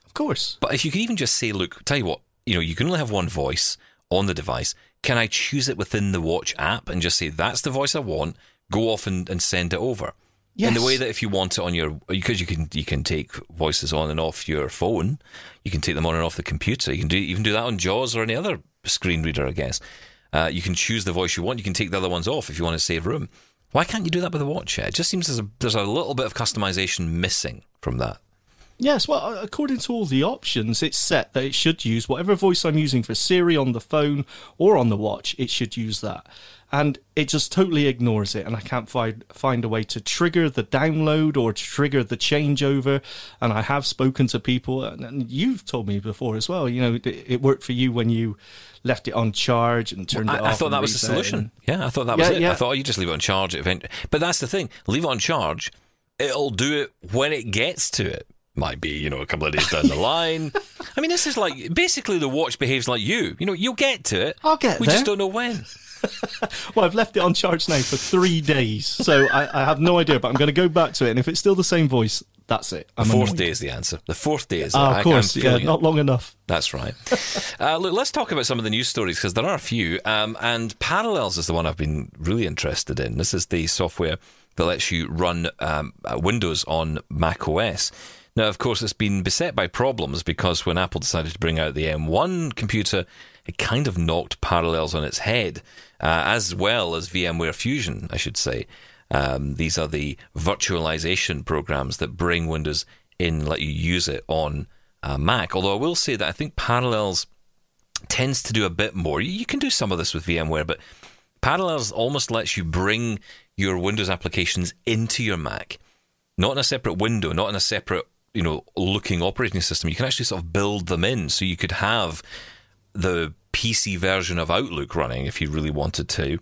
Of course. But if you could even just say, look, tell you what, you know, you can only have one voice on the device. Can I choose it within the watch app and just say that's the voice I want? Go off and, and send it over. In the way that if you want it on your, because you can you can take voices on and off your phone, you can take them on and off the computer. You can do even do that on JAWS or any other screen reader, I guess. Uh, you can choose the voice you want. You can take the other ones off if you want to save room. Why can't you do that with a watch? It just seems there's a, there's a little bit of customization missing from that. Yes, well, uh, according to all the options, it's set that it should use whatever voice I'm using for Siri on the phone or on the watch, it should use that. And it just totally ignores it, and I can't find find a way to trigger the download or to trigger the changeover. And I have spoken to people, and, and you've told me before as well. You know, it, it worked for you when you left it on charge and turned it off. I, I thought that was the solution. and- Yeah, I thought that was Yeah, it. yeah. I thought oh, you just leave it on charge. But that's the thing. Leave it on charge. It'll do it when it gets to it. Might be, you know, a couple of days down the line. I mean, this is like basically the watch behaves like you. You know, you'll get to it. I'll get We there. just don't know when. Well, I've left it on charge now for three days, so I, I have no idea. But I'm going to go back to it, and if it's still the same voice, that's it. The I'm fourth annoyed. day is the answer. The fourth day is. I- of I'm course, yeah, not long enough. That's right. uh, look, let's talk about some of the news stories because there are a few. Um, and Parallels is the one I've been really interested in. This is the software that lets you run um, uh, Windows on Mac OS. Now, of course, it's been beset by problems because when Apple decided to bring out the M1 computer, it kind of knocked Parallels on its head, uh, as well as VMware Fusion, I should say. Um, these are the virtualization programs that bring Windows in, let you use it on uh, Mac. Although I will say that I think Parallels tends to do a bit more. You you can do some of this with VMware, but Parallels almost lets you bring your Windows applications into your Mac, not in a separate window, not in a separate you know looking operating system. You can actually sort of build them in, so you could have the PC version of Outlook running if you really wanted to.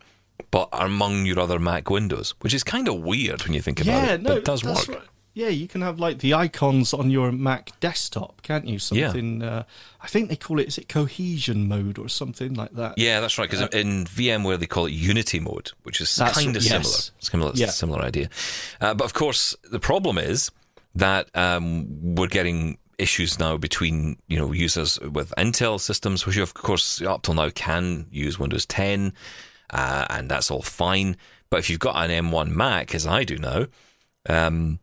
But among your other Mac windows, which is kind of weird when you think about yeah, it, no, but it does work. right. Yeah, you can have like the icons on your Mac desktop, can't you? Yeah. Something. Uh, I think they call it. Is it cohesion mode or something like that? Yeah, that's right. Because in VMware they call it Unity mode, which is kind of yes. similar. It's kind Yeah. similar idea. Uh, but of course, the problem is that um, we're getting issues now between you know users with Intel systems, which of course up till now can use Windows 10, uh, and that's all fine. But if you've got an M1 Mac, as I do now, um,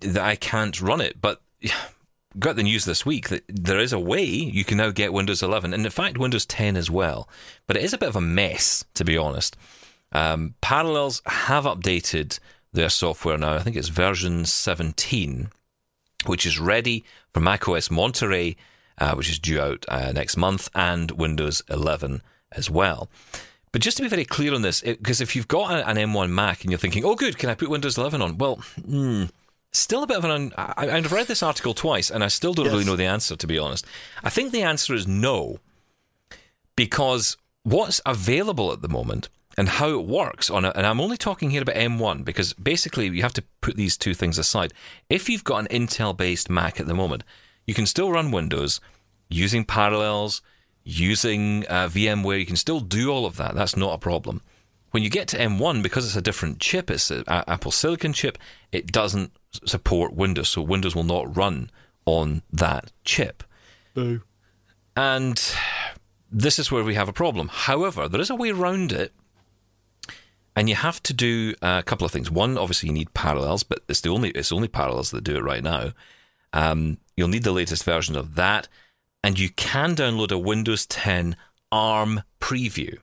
that I can't run it. But got the news this week that there is a way you can now get Windows 11, and in fact Windows 10 as well. But it is a bit of a mess, to be honest. Um, Parallels have updated their software now. I think it's version 17, which is ready for macOS Monterey, uh, which is due out uh, next month, and Windows 11 as well. But just to be very clear on this, because if you've got an M1 Mac and you're thinking, "Oh, good, can I put Windows 11 on?" Well, hmm, still a bit of an. Un- I, I've read this article twice, and I still don't Yes. really know the answer. To be honest, I think the answer is no, because what's available at the moment and how it works on a, and I'm only talking here about M1 because basically you have to put these two things aside. If you've got an Intel based Mac at the moment, you can still run Windows using Parallels, using uh, VMware. You can still do all of that. That's not a problem. When you get to M1, because it's a different chip, it's an Apple Silicon chip, it doesn't support Windows, so Windows will not run on that chip. Boo. And this is where we have a problem. However, there is a way around it. And you have to do a couple of things. One, obviously, you need parallels, but it's the only it's only parallels that do it right now. Um, you'll need the latest version of that, and you can download a Windows 10 ARM preview.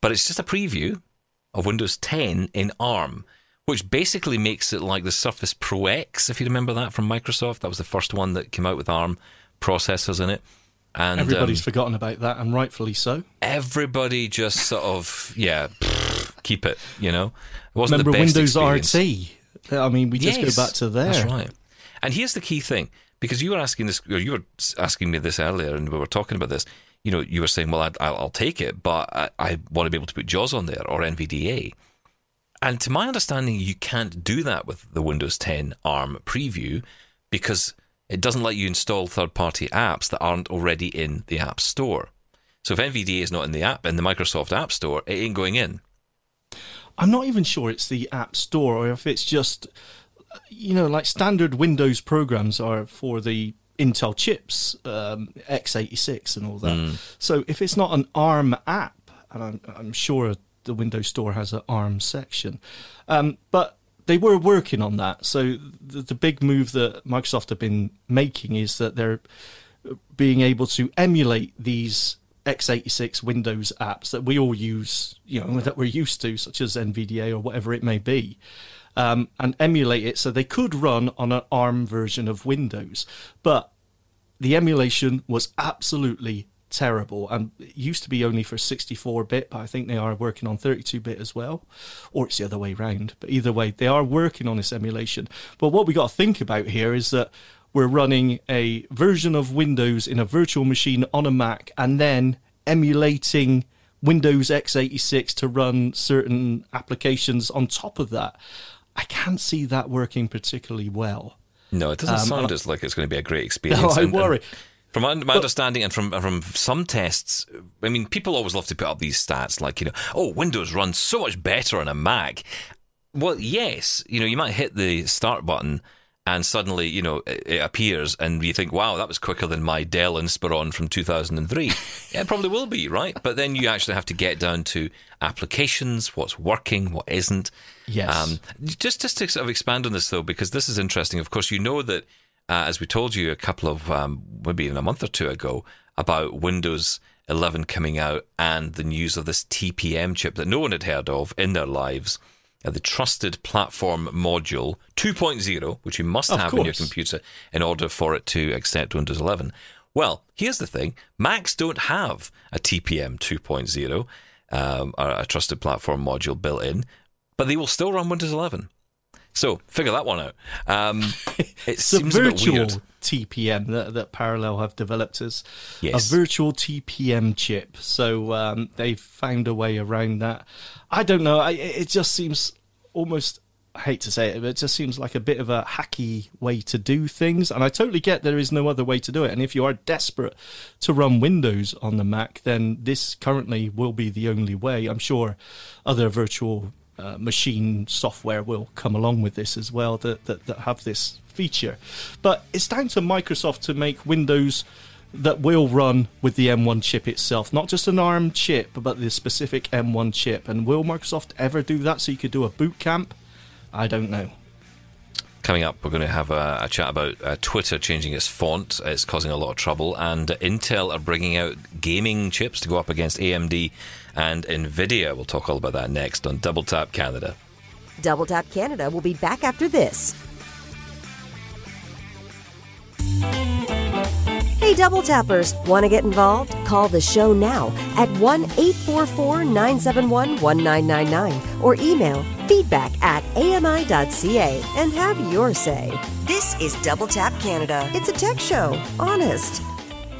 But it's just a preview of Windows 10 in ARM, which basically makes it like the Surface Pro X, if you remember that from Microsoft. That was the first one that came out with ARM processors in it. And Everybody's um, forgotten about that, and rightfully so. everybody just sort of, yeah, keep it, you know? It wasn't Remember the best Windows experience. RT? I mean, we just Yes, go back to there. That's right. And here's the key thing, because you were asking this, or you were asking me this earlier, and we were talking about this. You know, you were saying, "Well, I'd, I'll, I'll take it, but I, I want to be able to put JAWS on there or NVDA." And to my understanding, you can't do that with the Windows 10 ARM preview because it doesn't let you install third-party apps that aren't already in the App Store. So if NVDA is not in the app in the Microsoft App Store, it ain't going in. I'm not even sure it's the App Store or if it's just, you know, like standard Windows programs are for the Intel chips, um, x86 and all that. So if it's not an ARM app, and I'm, I'm sure the Windows Store has an ARM section, um, but they were working on that. So the, the big move that Microsoft have been making is that they're being able to emulate these x86 Windows apps that we all use, you know, that we're used to, such as NVDA or whatever it may be, um, and emulate it so they could run on an ARM version of Windows. But the emulation was absolutely terrible and it used to be only for 64 bit but i think they are working on 32 bit as well. Or it's the other way round but either way they are working on this emulation. But what we got to think about here is that we're running a version of windows in a virtual machine on a mac and then emulating windows x86 to run certain applications on top of that. I can't see that working particularly well. No, it doesn't Um, sound as like it's going to be a great experience. no i And- worry From my, my understanding and from from some tests, I mean, people always love to put up these stats like, you know, oh, Windows runs so much better on a Mac. Well, yes, you know, you might hit the start button and suddenly, you know, it, it appears and you think, wow, that was quicker than my Dell Inspiron from 2003. yeah, it probably will be, right? But then you actually have to get down to applications, what's working, what isn't. Yes. Um, just, just to sort of expand on this, though, because this is interesting. Of course, you know that, uh, as we told you a couple of, um, maybe even a month or two ago, about Windows 11 coming out and the news of this TPM chip that no one had heard of in their lives. Uh, the Trusted Platform Module 2.0, which you must Of have in your computer in order for it to accept Windows 11. Well, here's the thing Macs don't have a TPM 2.0, um, or a Trusted Platform Module built in, but they will still run Windows 11. So figure that one out. Um, it It's a seems a bit virtual weird. TPM that, that Parallel have developed as Yes. a virtual TPM chip. So um, they've found a way around that. I don't know. I, it just seems almost. I hate to say it, but it just seems like a bit of a hacky way to do things. And I totally get there is no other way to do it. And if you are desperate to run Windows on the Mac, then this currently will be the only way. I'm sure other virtual uh, machine software will come along with this as well that, that, that have this feature. But it's down to Microsoft to make Windows that will run with the M1 chip itself, not just an ARM chip, but the specific M1 chip. And will Microsoft ever do that so you could do a boot camp? I don't know. Coming up, we're going to have a, a chat about uh, Twitter changing its font. It's causing a lot of trouble. And Intel are bringing out gaming chips to go up against AMD and NVIDIA. We'll talk all about that next on Double Tap Canada. Double Tap Canada will be back after this. Hey, Double Tappers, want to get involved? Call the show now at 1 844 971 1999 or email feedback at ami.ca and have your say. This is Double Tap Canada. It's a tech show, honest.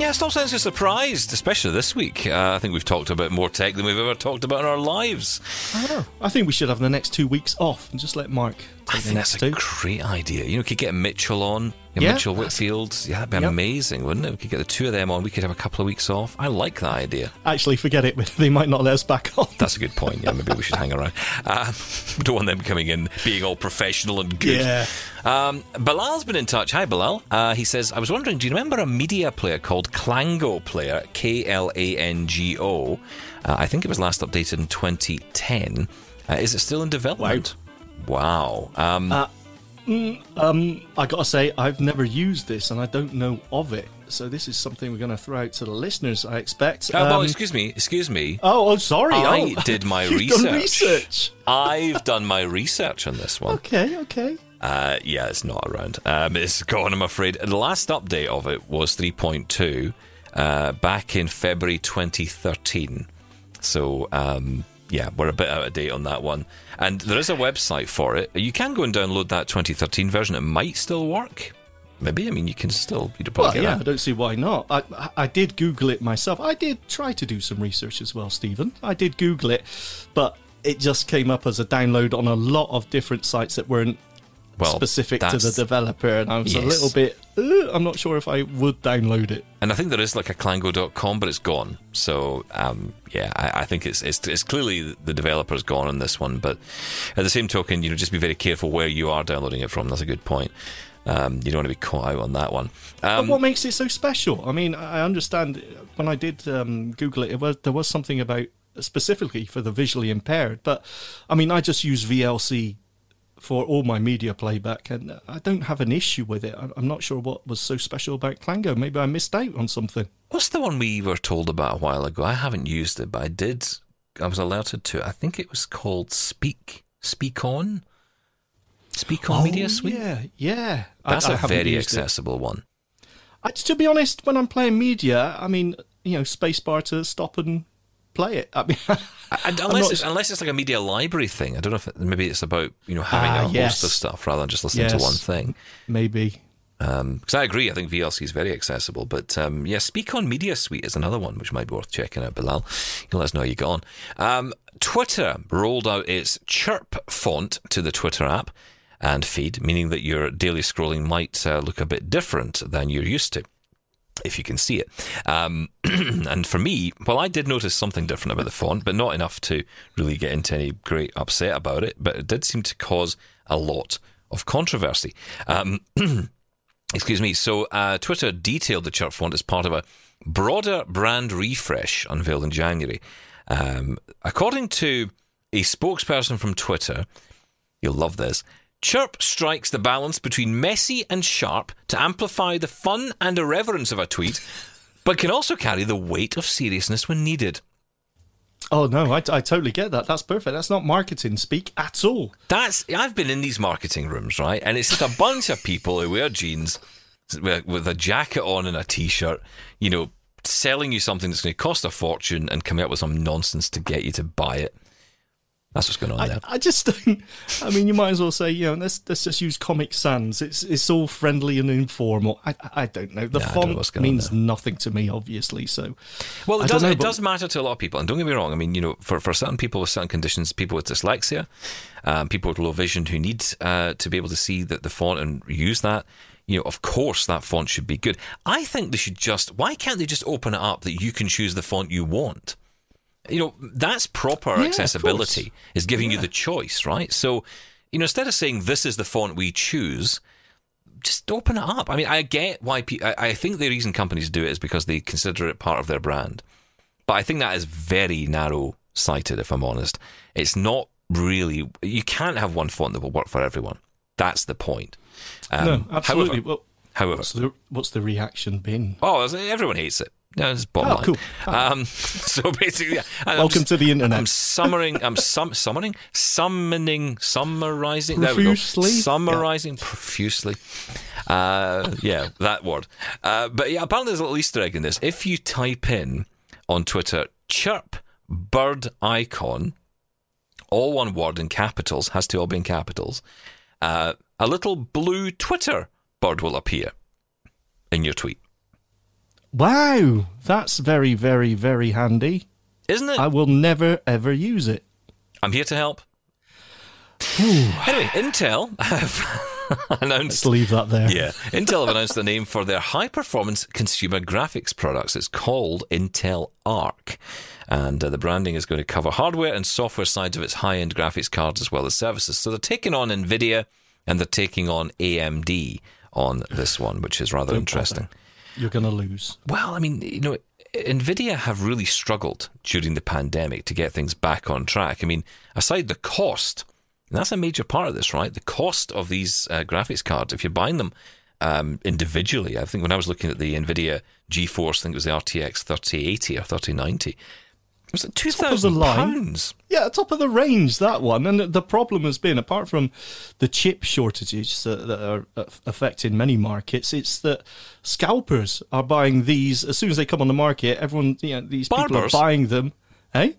Yeah, stop saying so surprised, especially this week. Uh, I think we've talked about more tech than we've ever talked about in our lives. I know. I think we should have the next two weeks off and just let Mark I take the think next that's a great idea. You know, could get Mitchell on, yeah, Yeah. Mitchell Whitfield. Yeah, that'd be Yep. amazing, wouldn't it? We could get the two of them on. We could have a couple of weeks off. I like that idea. Actually, forget it. They might not let us back on. That's a good point. Yeah, maybe we should hang around. Um, we don't want them coming in being all professional and good. Yeah. Um, Bilal's been in touch. Hi, Bilal. Uh, he says, I was wondering, do you remember a media player called Klango Player? K L A N G O. Uh, I think it was last updated in 2010. Uh, is it still in development? Wow. Um, I gotta say, I've never used this and I don't know of it. So this is something we're going to throw out to the listeners. I expect. uh, well, Um, excuse me. Excuse me. oh, oh, sorry. I oh. did my research. Done research. I've done my research on this one. Okay, okay. Uh, yeah, it's not around. Um, it's gone, I'm afraid. The last update of it was 3.2 uh, back in February 2013. So, um, yeah, we're a bit out of date on that one. And there is a website for it. You can go and download that 2013 version. It might still work. Maybe. I mean, you can still. You'd Well, probably yeah, get I don't see why not. I, I did Google it myself. I did try to do some research as well, Stephen. I did Google it, but it just came up as a download on a lot of different sites that weren't Well, specific to the developer, and I was a little bit. "Uh, I'm not sure if I would download it. And I think there is like a Klango.com, but it's gone. So um, yeah, I, I think it's, it's it's clearly the developer's gone on this one. But at the same token, you know, just be very careful where you are downloading it from. That's a good point. Um, you don't want to be caught out on that one. Um, but what makes it so special? I mean, I understand when I did um, Google it, it was, there was something about specifically for the visually impaired. But I mean, I just use VLC for all my media playback, and I don't have an issue with it. I- I'm not sure what was so special about Klango. Maybe I missed out on something. What's the one we were told about a while ago? I haven't used it, but I did. I was alerted to it. I think it was called Speak. Speak On. Speak On oh, Media Suite. Oh, Yeah, yeah. That's I a haven't very used it. accessible one. I, to be honest, when I'm playing media, I mean, you know, spacebar to stop and play it. I mean, unless not- it's, unless it's like a media library thing, I don't know if it, maybe it's about you know having Ah, a host of stuff rather than just listening to one thing. maybe. Because I agree, I think VLC is very accessible. But um, yeah, Speak on Media Suite is another one which might be worth checking out, Bilal. You can let us know how you got on. Um, Twitter rolled out its Chirp font to the Twitter app and feed, meaning that your daily scrolling might uh, look a bit different than you're used to. If you can see it. Um, and for me, well, I did notice something different about the font, but not enough to really get into any great upset about it. But it did seem to cause a lot of controversy. Um, Excuse me. So, uh, Twitter detailed the chirp font as part of a broader brand refresh unveiled in January. Um, according to a spokesperson from Twitter, you'll love this. Chirp strikes the balance between messy and sharp to amplify the fun and irreverence of a tweet, but can also carry the weight of seriousness when needed. Oh no, I, I totally get that. That's perfect. That's not marketing speak at all. That's I've been in these marketing rooms, right? And it's just a bunch of people who wear jeans with, a jacket on and a t-shirt, you know, selling you something that's going to cost a fortune and coming up with some nonsense to get you to buy it. That's what's going on I, there. I just don't. I mean, you might as well say, you know, let's let's just use Comic Sans. It's it's all friendly and informal. I I don't know. The I know font on means nothing to me, obviously. So, Well, it don't does. know, it does matter to a lot of people, and don't get me wrong. I mean, you know, for, for certain people with certain conditions, people with dyslexia, um, people with low vision who need uh, to be able to see the, the font and use that. You know, of course, that font should be good. I think they should just. Why can't they just open it up that you can choose the font you want? You know, that's proper of accessibility. Is giving you the choice, right? So, you know, instead of saying this is the font we choose, just open it up. I mean, I get why pe- I, I think the reason companies do it is because they consider it part of their brand. But I think that is very narrow sighted, if I'm honest. It's not really, you can't have one font that will work for everyone. That's the point. Um, no, absolutely. However, well, however what's the what's the reaction been? oh, everyone hates it. No, it's bottom Oh, line. cool. Um, so basically, yeah, I'm Welcome to the internet. I'm summaring. I'm sum, summoning, summoning, summarizing. There we go. Profusely? Summarizing profusely. Uh, yeah, that word. Uh, but yeah, apparently there's a little Easter egg in this. If you type in on Twitter, chirp bird icon, all one word in capitals, has to all be in capitals, uh, a little blue Twitter bird will appear in your tweet. Wow, that's very, very, very handy. Isn't it? I will never ever use it. I'm here to help. anyway, Intel have announced. Let's leave that there. Yeah, Intel have announced the name for their high-performance consumer graphics products. It's called Intel Arc, and uh, the branding is going to cover hardware and software sides of its high-end graphics cards as well as services. So they're taking on Nvidia and they're taking on AMD on this one, which is rather Don't interesting. bother. You're going to lose. Well, I mean, you know, Nvidia have really struggled during the pandemic to get things back on track. I mean, aside the cost, that's a major part of this, right? The cost of these uh, graphics cards, if you're buying them um, individually, I think when I was looking at the Nvidia GeForce, I think it was the RTX 3080 or 3090, it was two thousand pounds. Yeah, top of the range, that one. And the problem has been, apart from the chip shortages that, that are affecting many markets, it's that scalpers are buying these as soon as they come on the market. Everyone, you know, these people are buying them. Hey,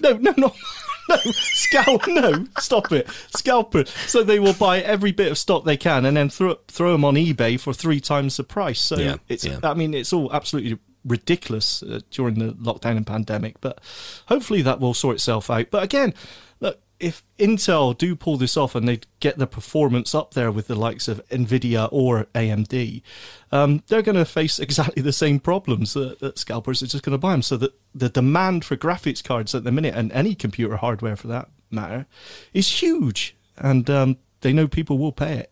No, no, no. No, scalp. No, stop it, scalper. So they will buy every bit of stock they can and then throw throw them on eBay for three times the price. So Yeah, it's. yeah. I mean, it's all absolutely ridiculous uh, during the lockdown and pandemic. But hopefully that will sort itself out. But again, look, if Intel do pull this off and they get the performance up there with the likes of Nvidia or AMD, um, they're going to face exactly the same problems that, that scalpers are just going to buy them. So that the demand for graphics cards at the minute, and any computer hardware for that matter, is huge, and um, they know people will pay it.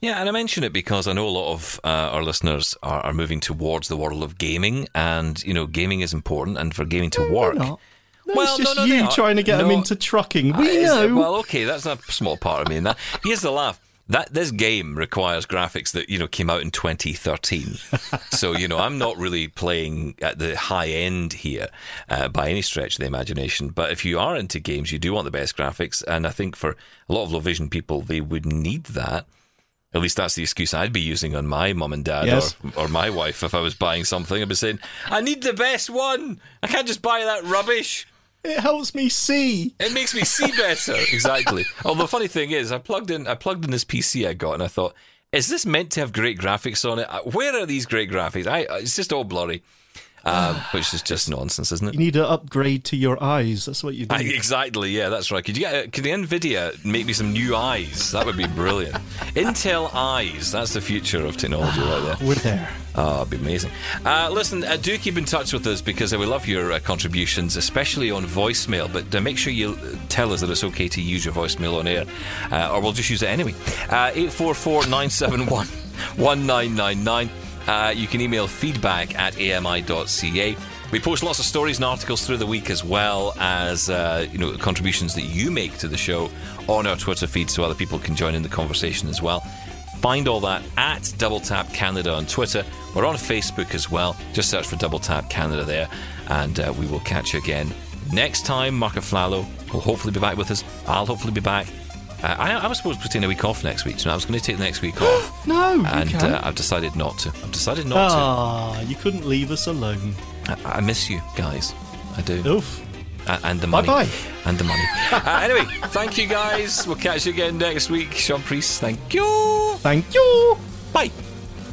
Yeah, and I mention it because I know a lot of uh, our listeners are, are moving towards the world of gaming, and you know, gaming is important, and for gaming to work. not. No, Well, it's just no, no, you trying to get them into trucking. Uh, We is know. Well, okay, that's a small part of me in that. Here's the laugh. That this game requires graphics that you know came out in 2013, so you know I'm not really playing at the high end here uh, by any stretch of the imagination. But if you are into games, you do want the best graphics, and I think for a lot of low vision people, they would need that. At least that's the excuse I'd be using on my mum and dad Yes. or, or my wife if I was buying something. I'd be saying, "I need the best one. I can't just buy that rubbish." it helps me see. It makes me see better. exactly. Although the funny thing is, I plugged in I plugged in this PC I got, and I thought, is this meant to have great graphics on it? Uh, Where are these great graphics? I uh, it's just all blurry, um, which is just nonsense, isn't it? You need to upgrade to your eyes. That's what you I, need. exactly. Yeah, that's right. Could you get? uh, Could the Nvidia make me some new eyes? That would be brilliant. Intel eyes. That's the future of technology, right there. We're there. Oh, it'd be amazing. Uh, listen, uh, do keep in touch with us because uh, we love your uh, contributions, especially on voicemail. But uh, make sure you uh, tell us that it's okay to use your voicemail on air, uh, or we'll just use it anyway. Uh, 844 971 1999. Uh, You can email feedback at ami.ca. We post lots of stories and articles through the week as well as uh, you know contributions that you make to the show on our Twitter feed, so other people can join in the conversation as well. Find all that at Double Tap Canada on Twitter. We're on Facebook as well. Just search for Double Tap Canada there, and uh, we will catch you again next time. Mark Aflalo will hopefully be back with us. I'll hopefully be back. Uh, I, I was supposed to be taking a week off next week, so I was going to take the next week off. No, you and uh, I've decided not to. I've decided not to. Ah, you couldn't leave us alone. I, I miss you guys. I do. Oof. A- and the money. Bye-bye. And the money. uh, anyway, thank you guys. We'll catch you again next week. Shaun Preece, thank you. Thank you. Bye.